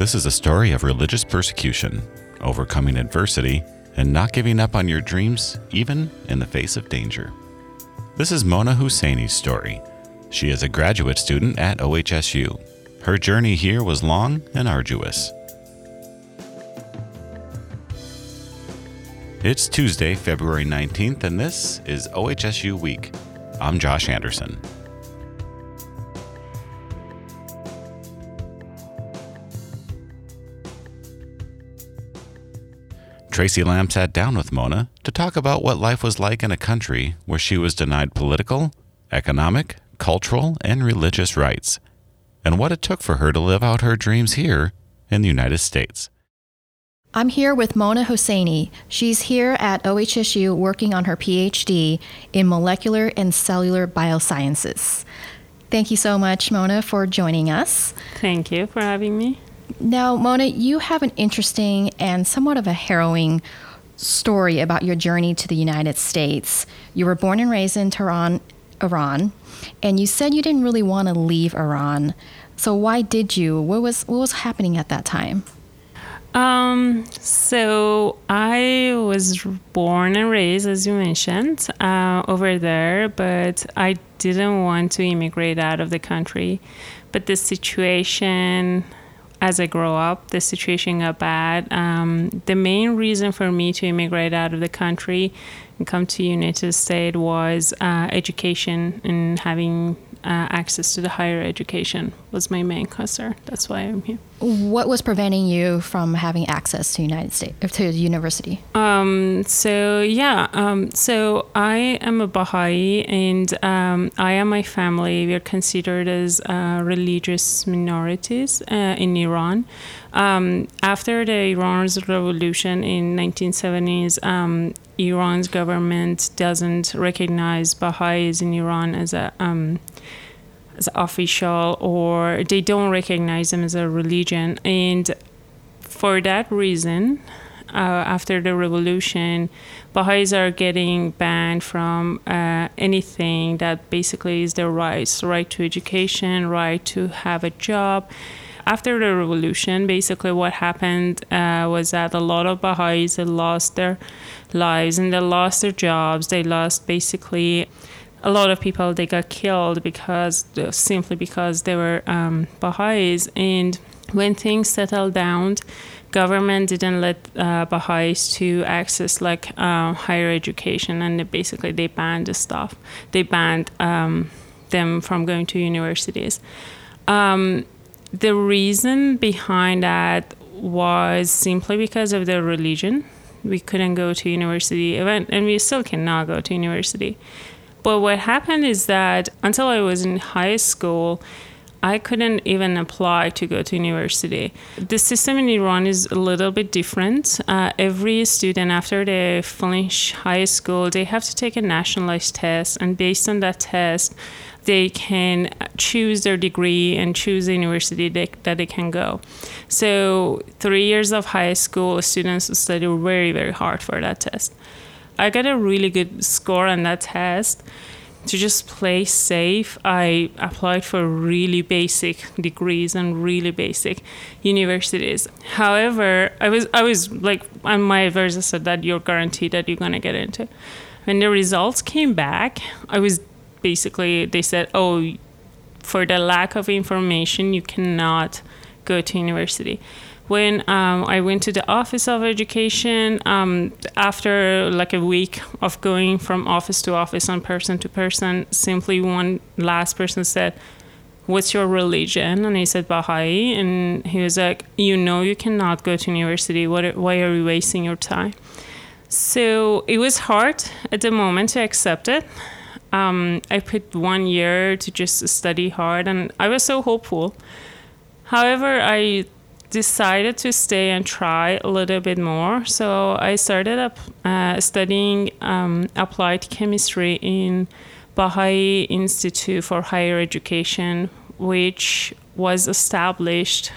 This is a story of religious persecution, overcoming adversity, and not giving up on your dreams, even in the face of danger. This is Mona Hosseini's story. She is a graduate student at OHSU. Her journey here was long and arduous. It's Tuesday, February 19th, and this is OHSU Week. I'm Josh Anderson. Tracy Lamb sat down with Mona to talk about what life was like in a country where she was denied political, economic, cultural, and religious rights, and what it took for her to live out her dreams here in the United States. I'm here with Mona Hosseini. She's here at OHSU working on her PhD in molecular and cellular biosciences. Thank you so much, Mona, for joining us. Thank you for having me. Now, Mona, you have an interesting and somewhat of a harrowing story about your journey to the United States. You were born and raised in Tehran, Iran, and you said you didn't really want to leave Iran. So why did you? What was what was happening at that time? Um, so I was born and raised, as you mentioned, uh, over there, but I didn't want to immigrate out of the country. But the situation as I grow up, the situation got bad. Um, the main reason for me to immigrate out of the country and come to United States was uh, education and having uh, access to the higher education was my main concern. That's why I'm here. What was preventing you from having access to United States to university? Um, so yeah, um, so I am a Baha'i, and um, I and my family we are considered as uh, religious minorities uh, in Iran. Um, after the Iran's revolution in 1970s, um, Iran's government doesn't recognize Baha'is in Iran as a um, as official, or they don't recognize them as a religion, and for that reason. Uh, after the revolution, Baha'is are getting banned from uh, anything that basically is their rights right to education, right to have a job after the revolution, basically what happened uh, was that a lot of Baha'is lost their lives and they lost their jobs. They lost basically a lot of people. They got killed because simply because they were um, Baha'is. And when things settled down, government didn't let uh, Baha'is to access like uh, higher education, and they basically they banned the stuff. They banned um, them from going to universities. Um, the reason behind that was simply because of the religion. We couldn't go to university, event, and we still cannot go to university. But what happened is that until I was in high school, I couldn't even apply to go to university. The system in Iran is a little bit different. Uh, every student, after they finish high school, they have to take a nationalized test, and based on that test, they can choose their degree and choose the university they, that they can go. So, three years of high school, students study very, very hard for that test. I got a really good score on that test to just play safe, I applied for really basic degrees and really basic universities. However, I was I was like on my advisor said that you're guaranteed that you're gonna get into. When the results came back, I was basically they said, oh, for the lack of information, you cannot go to university when um, I went to the Office of Education, um, after like a week of going from office to office and person to person, simply one last person said, What's your religion? And I said, Baha'i. And he was like, You know, you cannot go to university. What, why are you wasting your time? So it was hard at the moment to accept it. Um, I put one year to just study hard, and I was so hopeful. However, I decided to stay and try a little bit more. So I started up uh, studying um, applied chemistry in Baha'i Institute for Higher Education, which was established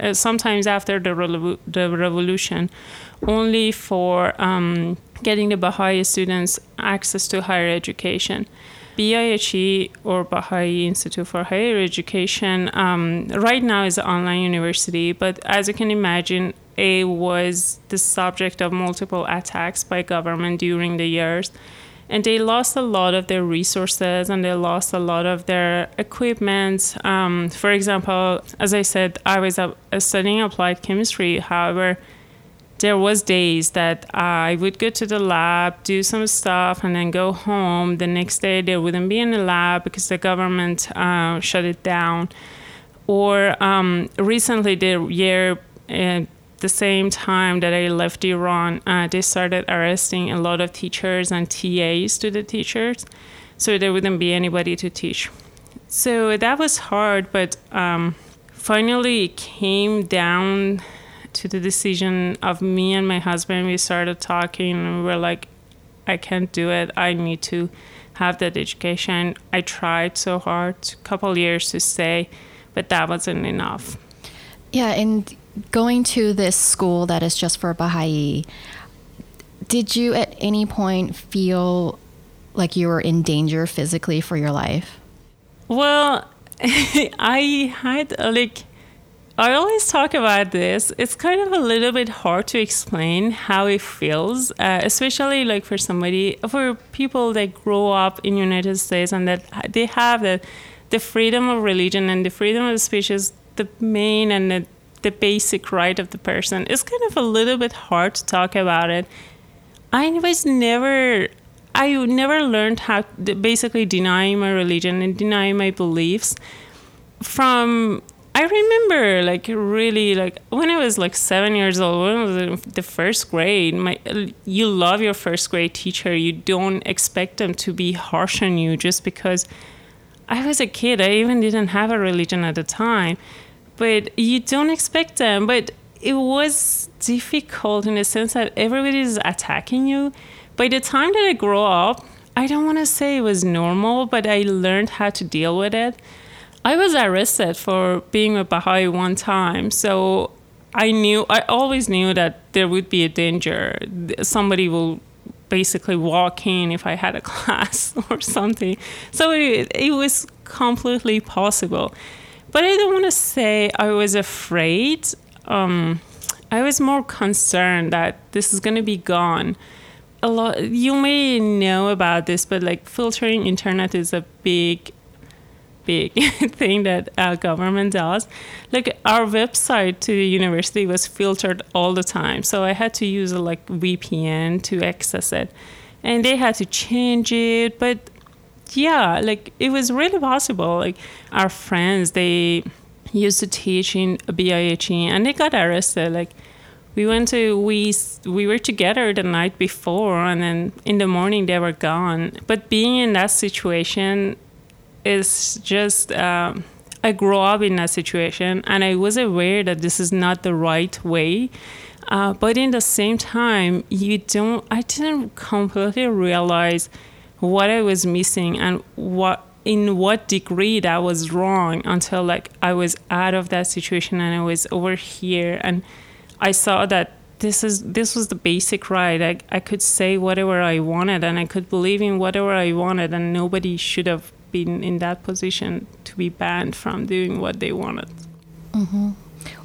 uh, sometimes after the, revo- the revolution, only for um, getting the Baha'i students access to higher education. BIHE or Baha'i Institute for Higher Education um, right now is an online university, but as you can imagine, it was the subject of multiple attacks by government during the years. And they lost a lot of their resources and they lost a lot of their equipment. Um, for example, as I said, I was uh, studying applied chemistry. However, there was days that I would go to the lab, do some stuff, and then go home. The next day there wouldn't be in the lab because the government uh, shut it down. Or um, recently, the year at uh, the same time that I left Iran, uh, they started arresting a lot of teachers and TAs to the teachers, so there wouldn't be anybody to teach. So that was hard, but um, finally it came down to the decision of me and my husband. We started talking and we were like, I can't do it. I need to have that education. I tried so hard, a couple years to stay, but that wasn't enough. Yeah, and going to this school that is just for Baha'i, did you at any point feel like you were in danger physically for your life? Well, I had like I always talk about this. It's kind of a little bit hard to explain how it feels, uh, especially like for somebody, for people that grow up in United States and that they have the, the freedom of religion and the freedom of speech is the main and the, the basic right of the person. It's kind of a little bit hard to talk about it. I was never, I never learned how to basically deny my religion and deny my beliefs from I remember like really like when I was like seven years old, when I was in the first grade, my you love your first grade teacher. You don't expect them to be harsh on you just because I was a kid. I even didn't have a religion at the time. But you don't expect them. But it was difficult in the sense that everybody is attacking you. By the time that I grow up, I don't want to say it was normal, but I learned how to deal with it I was arrested for being a Baha'i one time, so I knew I always knew that there would be a danger. Somebody will basically walk in if I had a class or something. So it, it was completely possible. But I don't want to say I was afraid. Um, I was more concerned that this is going to be gone. A lot you may know about this, but like filtering internet is a big big thing that our government does. Like our website to the university was filtered all the time, so I had to use a like VPN to access it, and they had to change it. But yeah, like it was really possible. Like our friends, they used to teach in BIHE, and they got arrested. Like we went to we we were together the night before and then in the morning they were gone but being in that situation is just um, I grew up in that situation and I was aware that this is not the right way. Uh, but in the same time, you don't. I didn't completely realize what I was missing and what in what degree that was wrong until like I was out of that situation and I was over here and I saw that this is this was the basic right. I, I could say whatever I wanted and I could believe in whatever I wanted and nobody should have been in that position to be banned from doing what they wanted. Mm-hmm.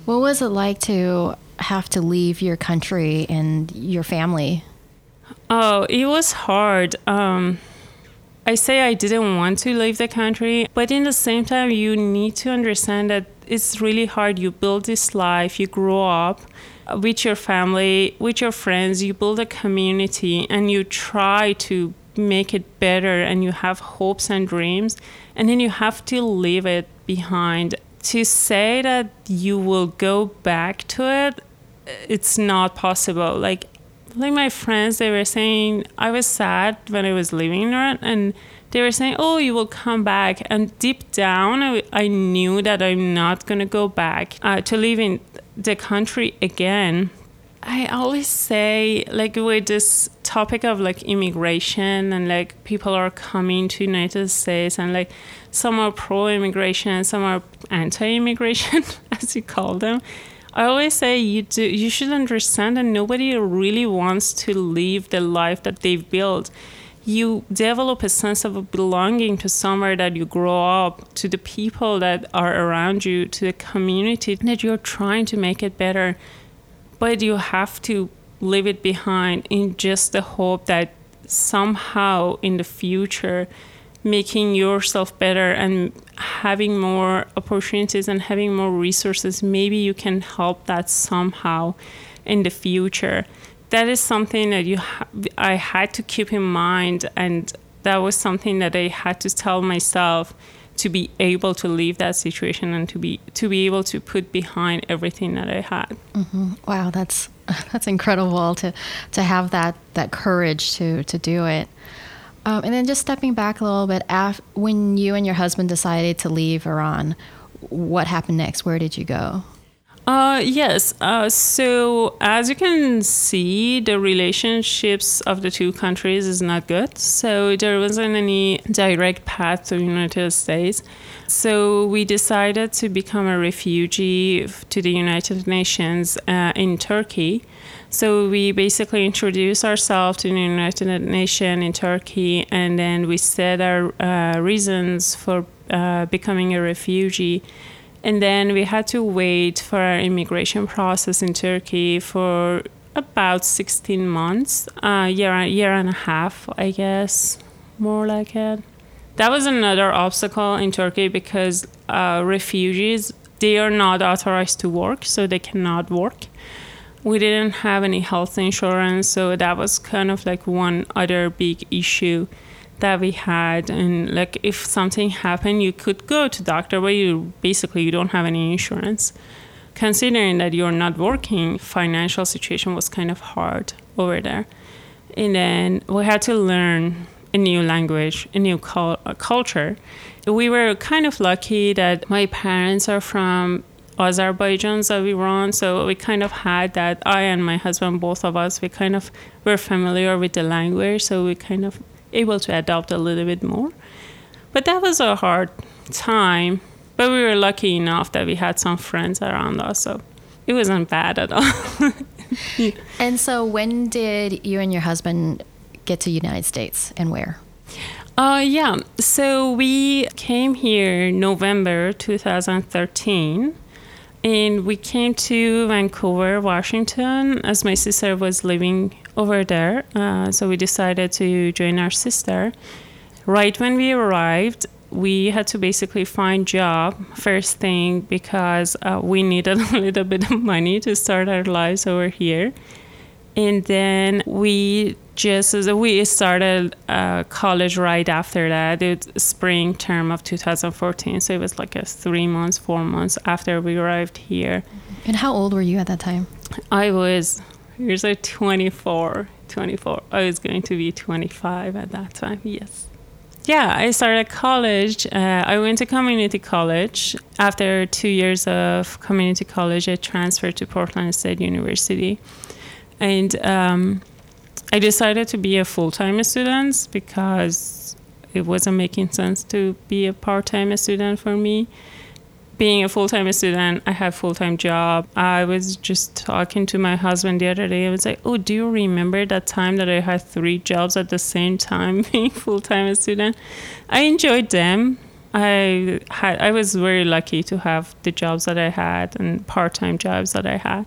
What was it like to have to leave your country and your family? Oh, it was hard. Um, I say I didn't want to leave the country, but in the same time, you need to understand that it's really hard. You build this life, you grow up with your family, with your friends, you build a community, and you try to make it better and you have hopes and dreams and then you have to leave it behind. To say that you will go back to it it's not possible. Like like my friends they were saying i was sad when i was leaving there and they were saying oh you will come back. And deep down i, I knew that i'm not going to go back uh, to live in the country again. I always say, like, with this topic of like immigration and like people are coming to United States and like some are pro-immigration, some are anti-immigration, as you call them. I always say you do you should understand that nobody really wants to live the life that they've built. you develop a sense of belonging to somewhere that you grow up, to the people that are around you, to the community that you're trying to make it better. But you have to leave it behind in just the hope that somehow in the future, making yourself better and having more opportunities and having more resources, maybe you can help that somehow in the future. That is something that you ha- I had to keep in mind, and that was something that I had to tell myself to be able to leave that situation and to be to be able to put behind everything that I had. Mm-hmm. Wow, that's that's incredible to to have that that courage to to do it. Um, and then just stepping back a little bit, af- when you and your husband decided to leave Iran, what happened next? Where did you go? Uh, yes. Uh, so as you can see, the relationships of the two countries is not good. So there wasn't any direct path to the United States. So we decided to become a refugee to the United Nations uh, in Turkey. So we basically introduced ourselves to the United Nations in Turkey, and then we said our uh, reasons for uh, becoming a refugee and then we had to wait for our immigration process in Turkey for about 16 months, a uh, year, year and a half, I guess, more like it. That was another obstacle in Turkey because uh, refugees, they are not authorized to work, so they cannot work. We didn't have any health insurance, so that was kind of like one other big issue that we had and like if something happened you could go to doctor but you basically you don't have any insurance considering that you're not working financial situation was kind of hard over there and then we had to learn a new language a new cul- a culture we were kind of lucky that my parents are from Azerbaijan of Iran, so we kind of had that. I and my husband, both of us, we kind of were familiar with the language, so we kind of able to adopt a little bit more. But that was a hard time. But we were lucky enough that we had some friends around us, so it wasn't bad at all. And so, when did you and your husband get to United States, and where? Uh, yeah, so we came here November 2013 and we came to Vancouver, Washington, as my sister was living over there. Uh, so we decided to join our sister. Right when we arrived, we had to basically find job first thing because uh, we needed a little bit of money to start our lives over here. And then we just we started uh, college right after that. It spring term of 2014 so it was like a three months four months after we arrived here. And how old were you at that time? I was here's like 24 24 i was going to be 25 at that time yes. Yeah i started college uh, i went to community college. After two years of community college i transferred to portland state university. And um, I decided to be a full time student because it wasn't making sense to be a part time student for me. Being a full time student, I have full time job. I was just talking to my husband the other day. I was like, "Oh, do you remember that time that I had three jobs at the same time, being full time student?" I enjoyed them. I had I was very lucky to have the jobs that I had and part time jobs that I had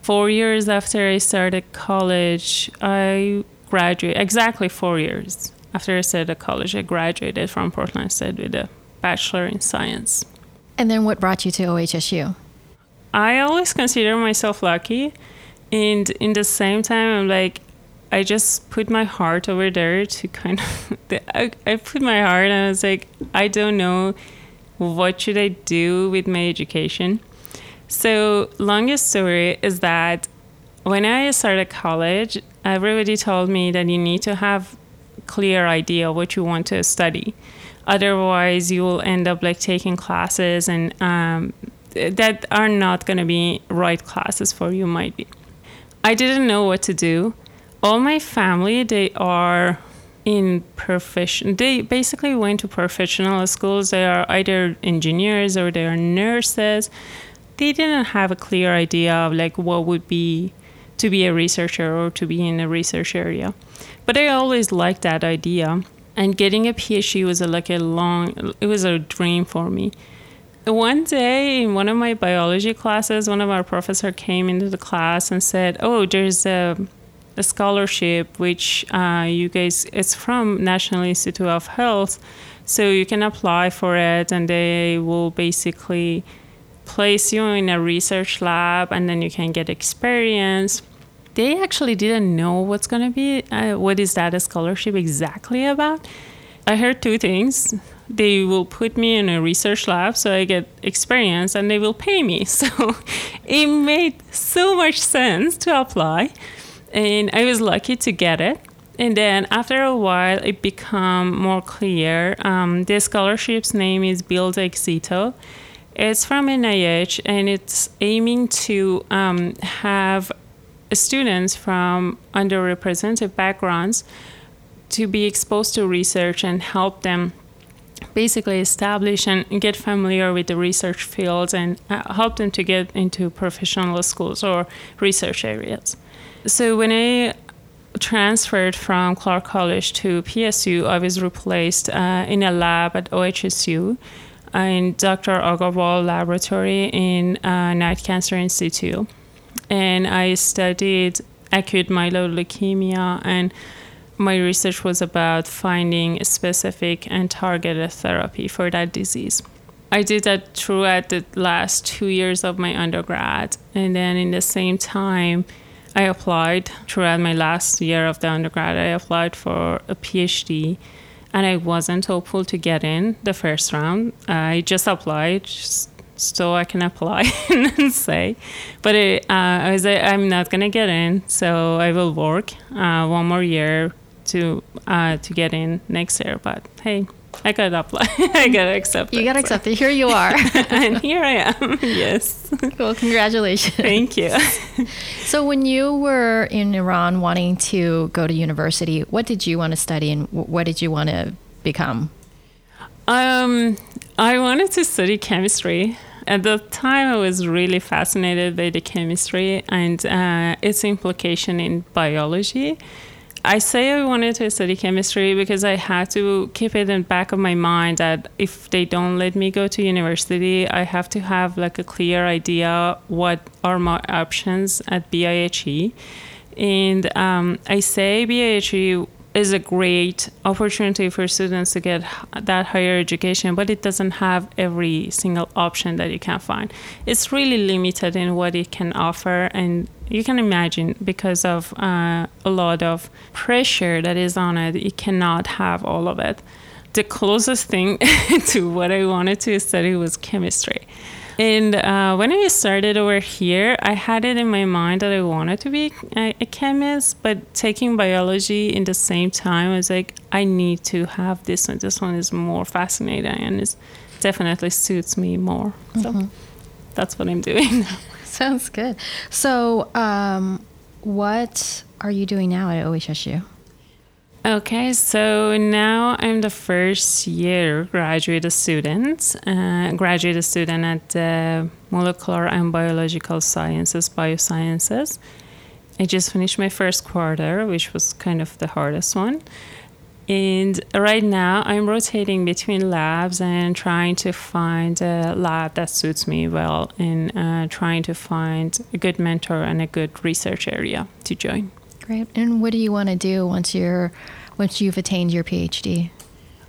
four years after I started college, I graduated exactly four years after I started college. I graduated from Portland State with a bachelor in science. And then what brought you to OHSU? I always consider myself lucky, and in the same time, I'm like, I just put my heart over there to kind of. I, put my heart, and I was like, I don't know what should I do with my education so, longest story is that when I started college, everybody told me that you need to have clear idea what you want to study. Otherwise, you will end up like taking classes and um, that are not going to be right classes for you. Might be. I didn't know what to do. All my family, they are in profession. They basically went to professional schools. They are either engineers or they are nurses they didn't have a clear idea of like what would be to be a researcher or to be in a research area. But I always liked that idea. And getting a PhD was a, like a long, it was a dream for me. One day in one of my biology classes, one of our professor came into the class and said, "Oh, there's a, a scholarship which uh, you guys it's from National Institute of Health, so you can apply for it, and they will basically place you in a research lab, and then you can get experience." They actually didn't know what's gonna be uh, what is that scholarship exactly about. I heard two things they will put me in a research lab so I get experience and they will pay me. So it made so much sense to apply. And I was lucky to get it. And then after a while, it became more clear. Um, the scholarship's name is Build Exito. It's from NIH and it's aiming to um, have students from underrepresented backgrounds to be exposed to research and help them basically establish and get familiar with the research fields and uh, help them to get into professional schools or research areas. So when I transferred from Clark College to PSU, I was replaced uh, in a lab at OHSU in Dr. Agarwal Laboratory in uh, Knight Cancer Institute. And I studied acute myeloid leukemia and my research was about finding a specific and targeted therapy for that disease. I did that throughout the last two years of my undergrad. And then in the same time, I applied throughout my last year of the undergrad, I applied for a PhD. And I wasn't hopeful to get in the first round. I just applied just so I can apply and say. But it, uh, I was like, I'm not going to get in, so I will work uh, one more year, to uh, to get in next year. But hey, I got to apply. I got accepted. You got accepted. Here you are. and here I am. yes. Well, congratulations. Thank you. so, when you were in Iran wanting to go to university, what did you want to study and what did you want to become? Um, I wanted to study chemistry. At the time, I was really fascinated by the chemistry and uh, its implication in biology I say I wanted to study chemistry because I had to keep it in the back of my mind that if they don't let me go to university, I have to have like a clear idea what are my options at BIHE. And um, I say BIHE is a great opportunity for students to get that higher education, but it doesn't have every single option that you can find. It's really limited in what it can offer, and you can imagine because of uh, a lot of pressure that is on it, it cannot have all of it. The closest thing to what I wanted to study was chemistry. And uh, when I started over here, I had it in my mind that I wanted to be a, a, chemist, but taking biology in the same time, I was like, I need to have this one. This one is more fascinating and it definitely suits me more. So mm-hmm. that's what I'm doing. Sounds good. So, um, what are you doing now at OHSU? Okay, so now I'm the first year graduate student, uh, graduate student at the Molecular and Biological Sciences, Biosciences. I just finished my first quarter, which was kind of the hardest one. And right now, I'm rotating between labs and trying to find a lab that suits me well, and uh, trying to find a good mentor and a good research area to join. Great. And what do you want to do once you're once you've attained your PhD?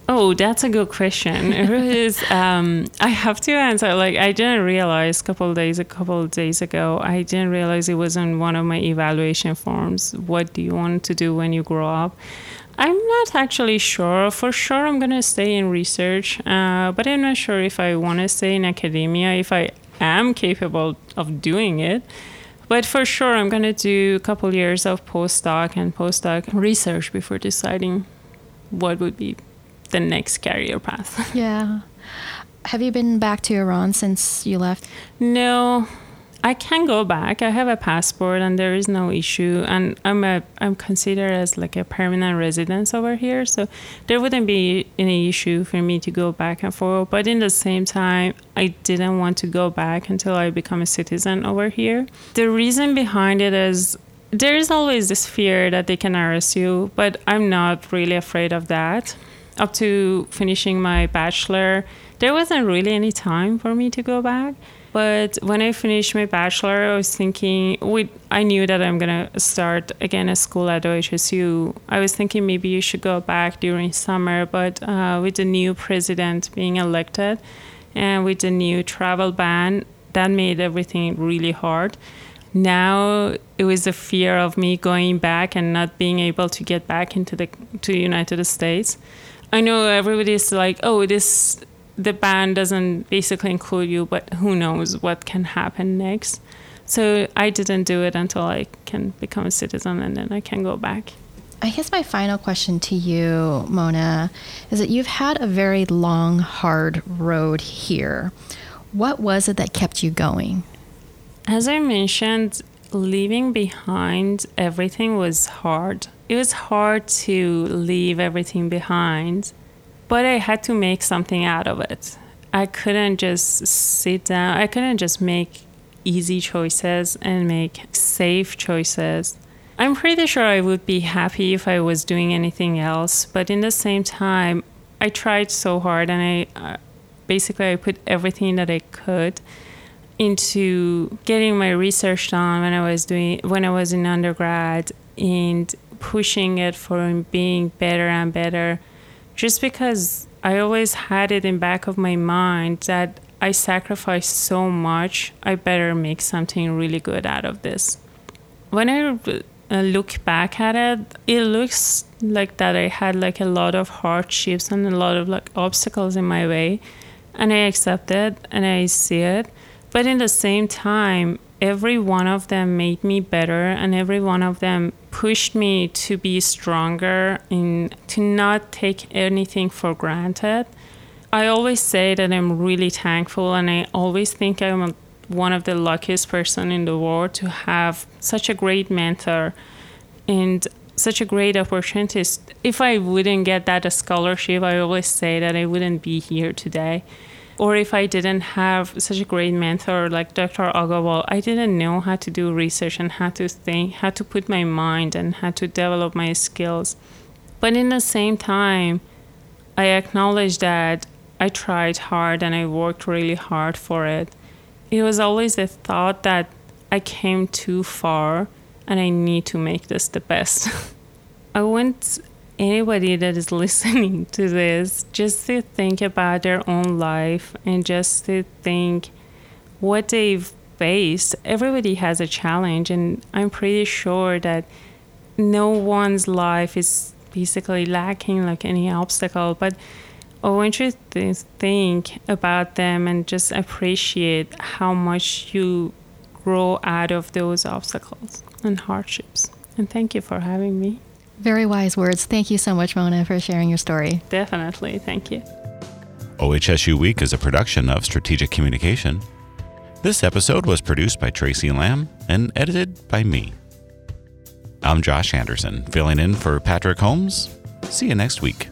Oh, that's a good question. It is. Um, I have to answer. Like, I didn't realize a couple of days, a couple of days ago, I didn't realize it was in one of my evaluation forms. What do you want to do when you grow up? I'm not actually sure. For sure, I'm gonna stay in research, uh, but I'm not sure if I want to stay in academia. If I am capable of doing it, but for sure, I'm going to do a couple years of postdoc and postdoc research before deciding what would be the next career path. yeah. Have you been back to Iran since you left? No, I can go back. I have a passport and there is no issue. And I'm a I'm considered as like a permanent residence over here, so there wouldn't be any issue for me to go back and forth. But in the same time, I didn't want to go back until I become a citizen over here. The reason behind it is there is always this fear that they can arrest you, but I'm not really afraid of that. Up to finishing my bachelor, there wasn't really any time for me to go back. But when I finished my bachelor, I was thinking, we, I knew that I'm going to start again a school at OHSU. I was thinking maybe you should go back during summer, but uh, with the new president being elected and with the new travel ban, that made everything really hard. Now it was the fear of me going back and not being able to get back into the to United States. I know everybody's like, oh, this the ban doesn't basically include you, but who knows what can happen next. So I didn't do it until I can become a citizen and then I can go back. I guess my final question to you, Mona, is that you've had a very long, hard road here. What was it that kept you going? As I mentioned, leaving behind everything was hard. It was hard to leave everything behind but I had to make something out of it. I couldn't just sit down, I couldn't just make easy choices and make safe choices. I'm pretty sure I would be happy if I was doing anything else, but in the same time, I tried so hard and I uh, basically I put everything that I could into getting my research done when I was doing when I was in undergrad and pushing it for being better and better just because I always had it in back of my mind that I sacrificed so much, I better make something really good out of this. When I uh, look back at it, it looks like that I had like a lot of hardships and a lot of like obstacles in my way, and I accept it and I see it. But in the same time, every one of them made me better and every one of them pushed me to be stronger and to not take anything for granted. I always say that I'm really thankful and I always think I'm a, one of the luckiest person in the world to have such a great mentor and such a great opportunity. If I wouldn't get that scholarship, I always say that I wouldn't be here today or if I didn't have such a great mentor like Dr. Agarwal, I didn't know how to do research and how to think, how to put my mind and how to develop my skills. But in the same time, I acknowledge that I tried hard and I worked really hard for it. It was always the thought that I came too far and I need to make this the best. I went anybody that is listening to this just to think about their own life and just to think what they've faced. Everybody has a challenge, and I'm pretty sure that no one's life is basically lacking like any obstacle. But I want you to think about them and just appreciate how much you grow out of those obstacles and hardships. And thank you for having me. Very wise words. Thank you so much, Mona, for sharing your story. Definitely. Thank you. OHSU Week is a production of Strategic Communication. This episode was produced by Tracy Lamb and edited by me. I'm Josh Anderson, filling in for Patrick Holmes. See you next week.